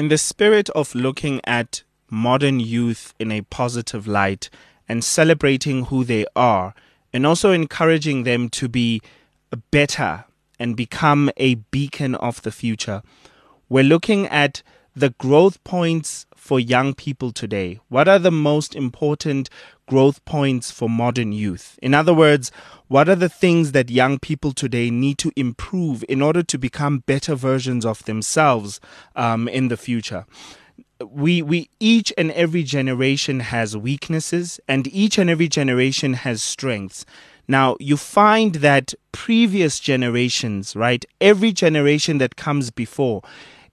In the spirit of looking at modern youth in a positive light and celebrating who they are, and also encouraging them to be better and become a beacon of the future, we're looking at the growth points for young people today. What are the most important growth points for modern youth? In other words, what are the things that young people today need to improve in order to become better versions of themselves um, in the future? we we each and every generation has weaknesses and each and every generation has strengths now you find that previous generations right every generation that comes before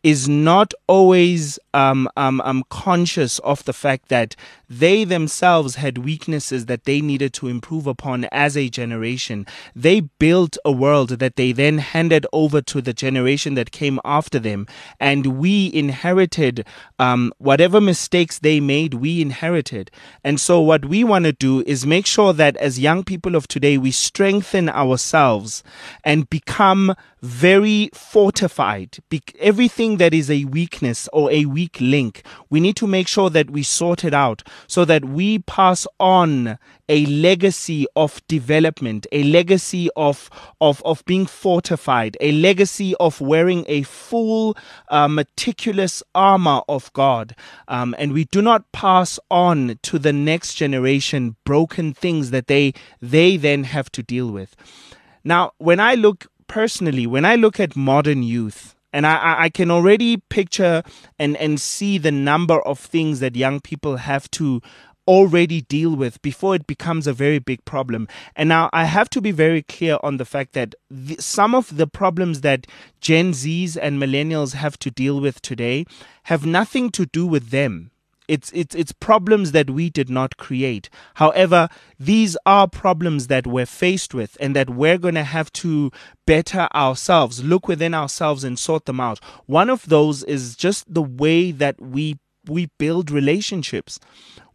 is not always um, um, um, conscious of the fact that they themselves had weaknesses that they needed to improve upon as a generation. They built a world that they then handed over to the generation that came after them. And we inherited um, whatever mistakes they made, we inherited. And so, what we want to do is make sure that as young people of today, we strengthen ourselves and become very fortified. Be- everything that is a weakness or a weak link, we need to make sure that we sort it out so that we pass on a legacy of development, a legacy of, of, of being fortified, a legacy of wearing a full, uh, meticulous armor of God. Um, and we do not pass on to the next generation broken things that they, they then have to deal with. Now, when I look personally, when I look at modern youth, and I, I can already picture and, and see the number of things that young people have to already deal with before it becomes a very big problem. And now I have to be very clear on the fact that the, some of the problems that Gen Zs and millennials have to deal with today have nothing to do with them. It's, it's, it's problems that we did not create. However, these are problems that we're faced with and that we're going to have to better ourselves, look within ourselves and sort them out. One of those is just the way that we we build relationships.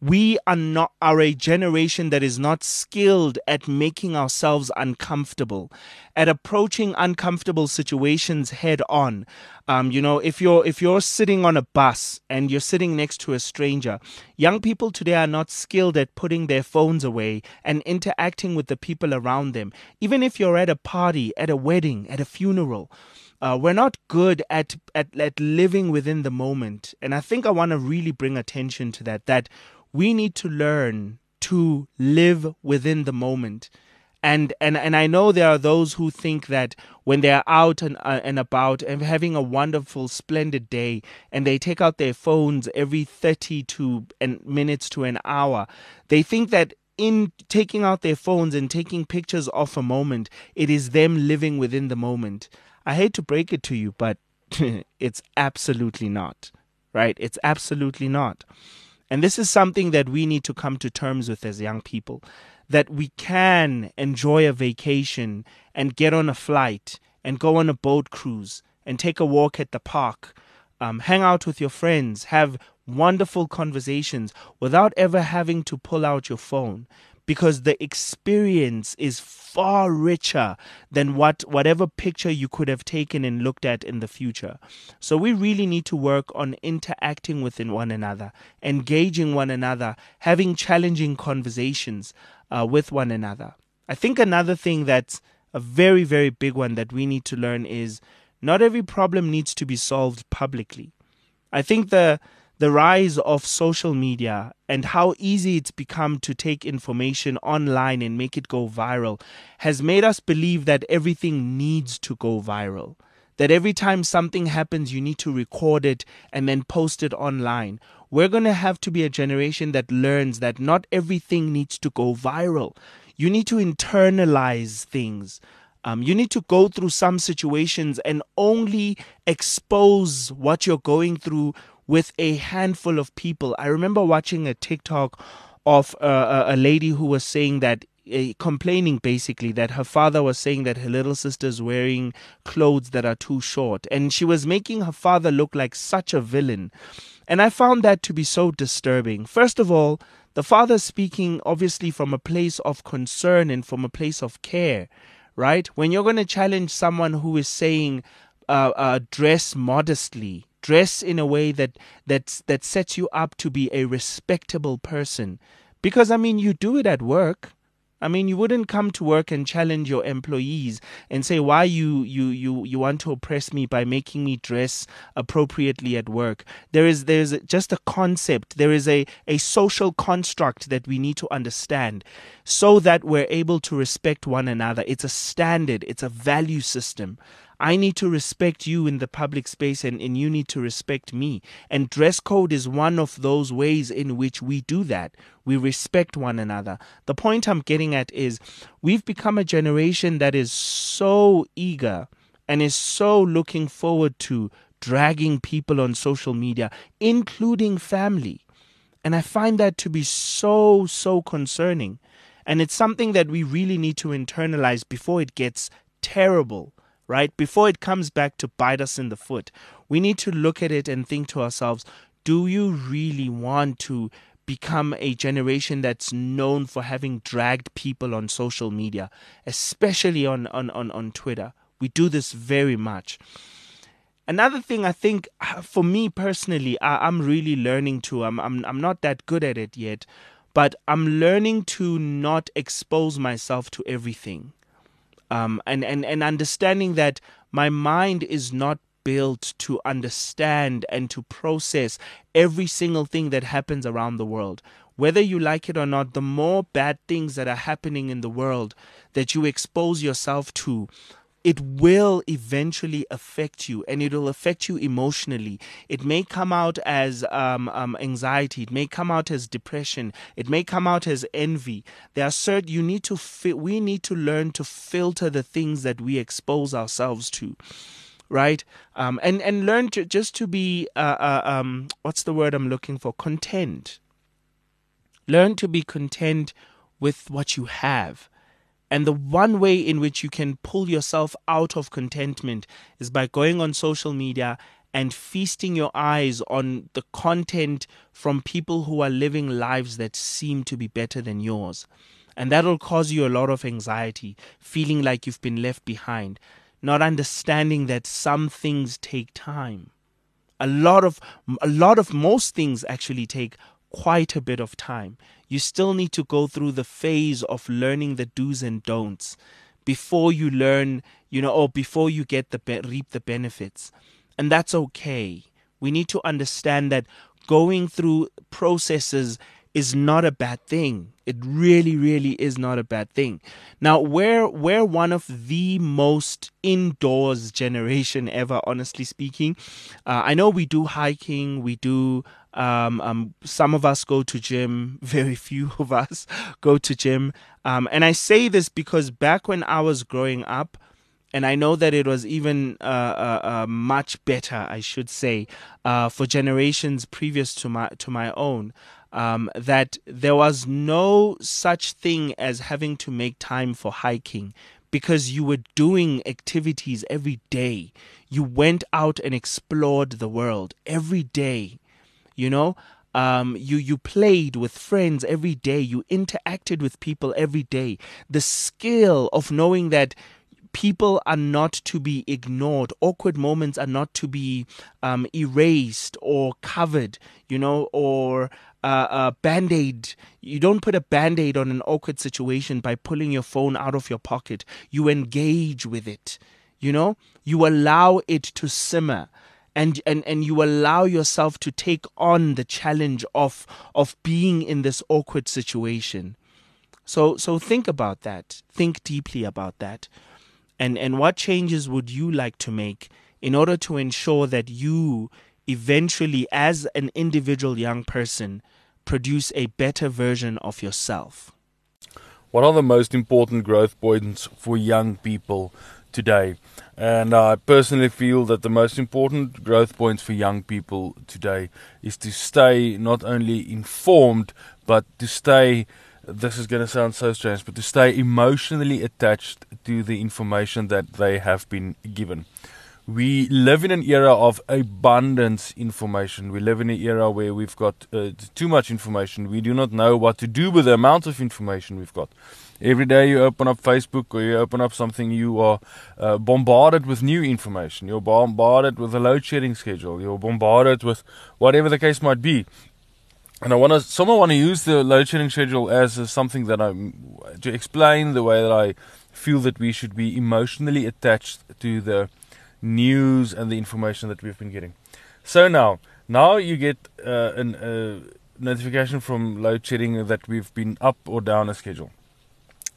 We are not are a generation that is not skilled at making ourselves uncomfortable, at approaching uncomfortable situations head on. Um, you know, if you're if you're sitting on a bus and you're sitting next to a stranger, young people today are not skilled at putting their phones away and interacting with the people around them. Even if you're at a party, at a wedding, at a funeral, uh, we're not good at, at at living within the moment, and I think I want to really bring attention to that. That we need to learn to live within the moment. And, and and I know there are those who think that when they are out and uh, and about and having a wonderful, splendid day, and they take out their phones every thirty to an, minutes to an hour, they think that in taking out their phones and taking pictures of a moment, it is them living within the moment. I hate to break it to you, but it's absolutely not, right? It's absolutely not. And this is something that we need to come to terms with as young people that we can enjoy a vacation and get on a flight and go on a boat cruise and take a walk at the park, um, hang out with your friends, have wonderful conversations without ever having to pull out your phone because the experience is far richer than what whatever picture you could have taken and looked at in the future. So we really need to work on interacting with one another, engaging one another, having challenging conversations uh, with one another. I think another thing that's a very very big one that we need to learn is not every problem needs to be solved publicly. I think the the rise of social media and how easy it's become to take information online and make it go viral has made us believe that everything needs to go viral. That every time something happens, you need to record it and then post it online. We're going to have to be a generation that learns that not everything needs to go viral. You need to internalize things. Um, you need to go through some situations and only expose what you're going through with a handful of people. I remember watching a TikTok of uh, a lady who was saying that uh, complaining basically that her father was saying that her little sister's wearing clothes that are too short. And she was making her father look like such a villain. And i found that to be so disturbing. First of all the father speaking obviously from a place of concern and from a place of care right? When you're going to challenge someone who is saying uh, uh, dress modestly dress in a way that that that sets you up to be a respectable person because i mean you do it at work I mean, you wouldn't come to work and challenge your employees and say why you you you you want to oppress me by making me dress appropriately at work. There is there's just a concept. There is a a social construct that we need to understand so that we're able to respect one another. It's a standard. It's a value system. I need to respect you in the public space and, and you need to respect me. And dress code is one of those ways in which we do that. We respect one another. The point I'm getting at is we've become a generation that is so eager and is so looking forward to dragging people on social media, including family. And I find that to be so, so concerning. And it's something that we really need to internalize before it gets terrible right? Before it comes back to bite us in the foot, we need to look at it and think to ourselves do you really want to become a generation that's known for having dragged people on social media, especially on, on, on, on Twitter? We do this very much. Another thing I think uh, for me personally, I, am really learning to. I'm, I'm I'm not that good at it yet, but I'm learning to not expose myself to everything um, and, and, and understanding that my mind is not built to understand and to process every single thing that happens around the world. Whether you like it or not, the more bad things that are happening in the world that you expose yourself to, it will eventually affect you and it will affect you emotionally. It may come out as um, um, anxiety, it may come out as depression, it may come out as envy. There are certain, you need to, fi- we need to learn to filter the things that we expose ourselves to. Right, um, and and learn to just to be uh, uh, um, what's the word I'm looking for? Content. Learn to be content with what you have and the one way in which you can pull yourself out of contentment is by going on social media and feasting your eyes on the content from people who are living lives that seem to be better than yours. And that'll cause you a lot of anxiety, feeling like you've been left behind, not understanding that some things take time. A lot of a lot of most things actually take quite a bit of time. You still need to go through the phase of learning the do's and don'ts before you learn, you know, or before you get the be- reap the benefits. And that's okay. We need to understand that going through processes is not a bad thing. It really, really is not a bad thing. Now, we're we're one of the most indoors generation ever. Honestly speaking, uh, I know we do hiking, we do. Um, um, some of us go to gym. Very few of us go to gym. Um, and I say this because back when I was growing up, and I know that it was even uh, uh, uh, much better, I should say, uh, for generations previous to my to my own um, that there was no such thing as having to make time for hiking because you were doing activities every day. You went out and explored the world every day. You know, um, you you played with friends every day. You interacted with people every day. The skill of knowing that people are not to be ignored. Awkward moments are not to be um, erased or covered, you know, or uh, a band aid. You don't put a band aid on an awkward situation by pulling your phone out of your pocket. You engage with it. You know, you allow it to simmer. And, and and you allow yourself to take on the challenge of of being in this awkward situation. So so think about that. Think deeply about that. And and what changes would you like to make in order to ensure that you eventually as an individual young person produce a better version of yourself? What are the most important growth points for young people today? And I personally feel that the most important growth points for young people today is to stay not only informed, but to stay, this is going to sound so strange, but to stay emotionally attached to the information that they have been given. we live in an era of abundance information. We live in an era where we've got uh, too much information. We do not know what to do with the amount of information we've got. Every day you open up Facebook or you open up something, you are uh, bombarded with new information. You're bombarded with a load shedding schedule. You're bombarded with whatever the case might be. And I want to, someone want to use the load shedding schedule as something that I'm to explain the way that I feel that we should be emotionally attached to the news and the information that we've been getting. So now, now you get uh, a notification from load shedding that we've been up or down a schedule.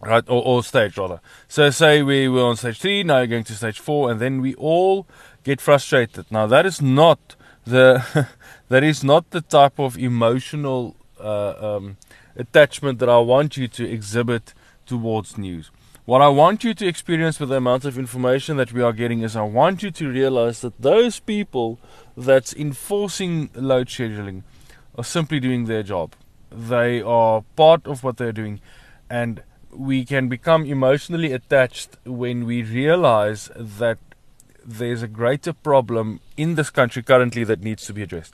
Right, or, or stage rather. So say we were on stage three, now you're going to stage four, and then we all get frustrated. Now that is not the that is not the type of emotional uh, um, attachment that I want you to exhibit towards news. What I want you to experience with the amount of information that we are getting is I want you to realize that those people that's enforcing load shedding are simply doing their job. They are part of what they're doing, and we can become emotionally attached when we realize that there's a greater problem in this country currently that needs to be addressed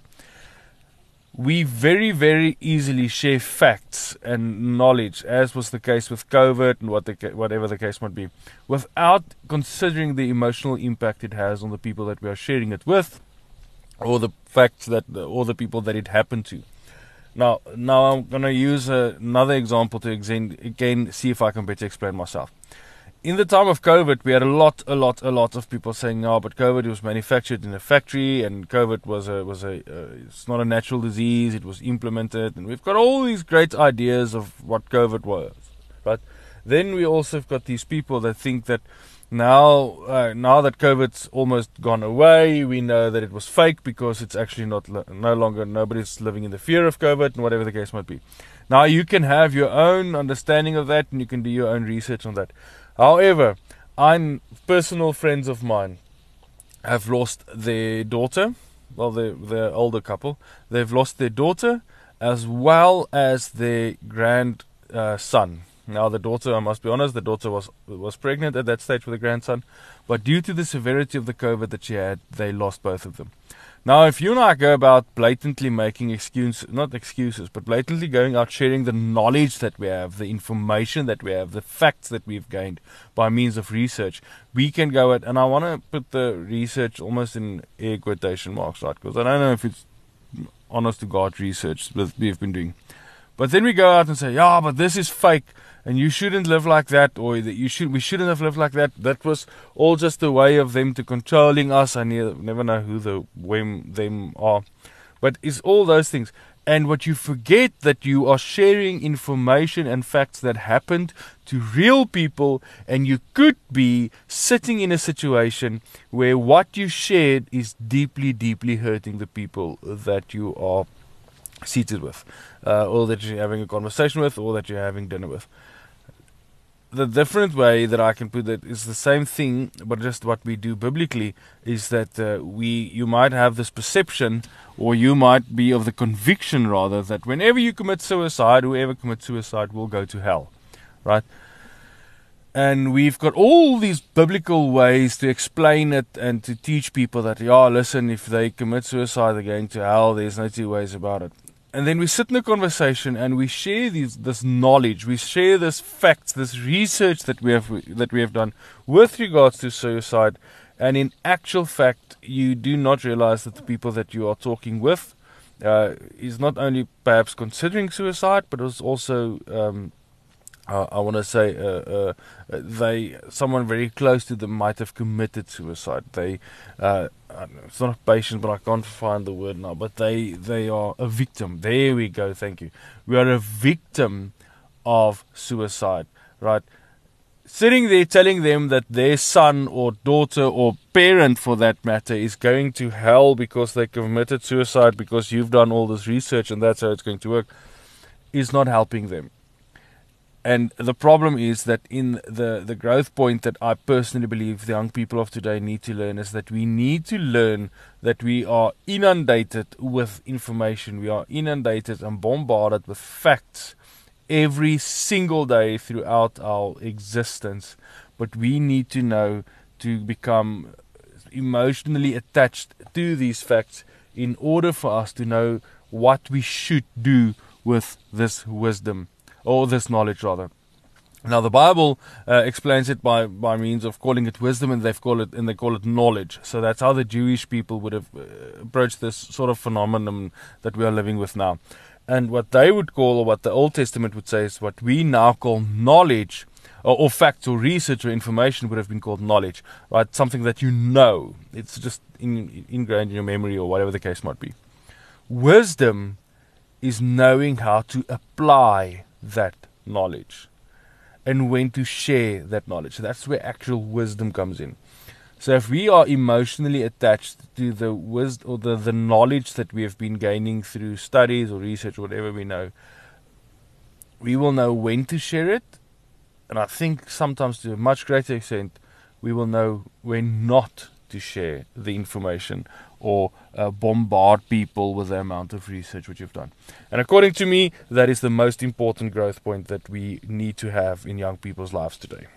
we very, very easily share facts and knowledge, as was the case with COVID and what the, whatever the case might be, without considering the emotional impact it has on the people that we are sharing it with, or the facts that, or the people that it happened to. Now, now I'm going to use another example to again see if I can better explain myself in the time of COVID, we had a lot, a lot, a lot of people saying, "Oh, but COVID was manufactured in a factory, and COVID was a was a uh, it's not a natural disease. It was implemented, and we've got all these great ideas of what COVID was." But then we also have got these people that think that now uh, now that COVID's almost gone away, we know that it was fake because it's actually not no longer nobody's living in the fear of COVID and whatever the case might be. Now you can have your own understanding of that, and you can do your own research on that. However, I'm personal friends of mine have lost their daughter. Well, the the older couple they've lost their daughter as well as their grandson. uh. Now, the daughter, I must be honest, the daughter was was pregnant at that stage with a grandson, but due to the severity of the COVID that she had, they lost both of them. Now, if you and I go about blatantly making excuses, not excuses, but blatantly going out sharing the knowledge that we have, the information that we have, the facts that we've gained by means of research, we can go at, and I want to put the research almost in air quotation marks, right? Because I don't know if it's honest to God research that we've been doing. But then we go out and say, yeah, but this is fake and you shouldn't live like that or that you should we shouldn't have lived like that. That was all just a way of them to controlling us. I never know who the when them are. But it's all those things. And what you forget that you are sharing information and facts that happened to real people and you could be sitting in a situation where what you shared is deeply deeply hurting the people that you are seated with uh, or that you're having a conversation with or that you're having dinner with the different way that I can put it is the same thing, but just what we do biblically is that uh, we you might have this perception, or you might be of the conviction rather that whenever you commit suicide, whoever commits suicide will go to hell, right? And we've got all these biblical ways to explain it and to teach people that, yeah, listen, if they commit suicide, they're going to hell. There's no two ways about it and then we sit in a conversation and we share these, this knowledge, we share this facts, this research that we have that we have done with regards to suicide, and in actual fact, you do not realize that the people that you are talking with uh, is not only perhaps considering suicide, but is also um, uh, I want to say uh, uh, they someone very close to them might have committed suicide. They uh, it's not a patient, but I can't find the word now. But they they are a victim. There we go. Thank you. We are a victim of suicide, right? Sitting there telling them that their son or daughter or parent, for that matter, is going to hell because they committed suicide because you've done all this research and that's how it's going to work, is not helping them and the problem is that in the, the growth point that I personally believe the young people of today need to learn is that we need to learn that we are inundated with information. We are inundated and bombarded with facts every single day throughout our existence. But we need to know to become emotionally attached to these facts in order for us to know what we should do with this wisdom or this knowledge rather. Now the Bible uh, explains it by, by means of calling it wisdom, and they call it and they call it knowledge. So that's how the Jewish people would have uh, approached this sort of phenomenon that we are living with now. And what they would call, or what the Old Testament would say, is what we now call knowledge, or, or facts, or research, or information would have been called knowledge, right? Something that you know. It's just in, ingrained in your memory, or whatever the case might be. Wisdom is knowing how to apply that knowledge and when to share that knowledge. That's where actual wisdom comes in. So if we are emotionally attached to the wisdom or the, the knowledge that we have been gaining through studies or research or whatever we know, we will know when to share it. And I think sometimes to a much greater extent, we will know when not to share the information or uh, bombard people with the amount of research which you've done. And according to me, that is the most important growth point that we need to have in young people's lives today.